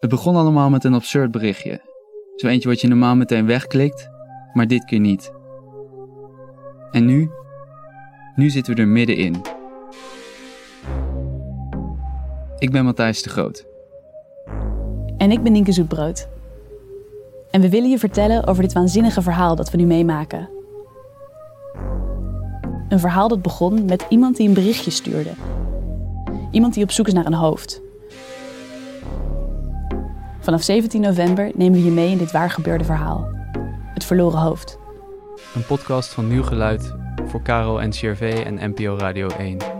Het begon allemaal met een absurd berichtje. Zo eentje wat je normaal meteen wegklikt, maar dit keer niet. En nu? Nu zitten we er middenin. Ik ben Matthijs de Groot. En ik ben Nienke Zoetbrood. En we willen je vertellen over dit waanzinnige verhaal dat we nu meemaken. Een verhaal dat begon met iemand die een berichtje stuurde. Iemand die op zoek is naar een hoofd. Vanaf 17 november nemen we je mee in dit waar gebeurde verhaal. Het verloren hoofd. Een podcast van Nieuw Geluid voor Caro en CRV en NPO Radio 1.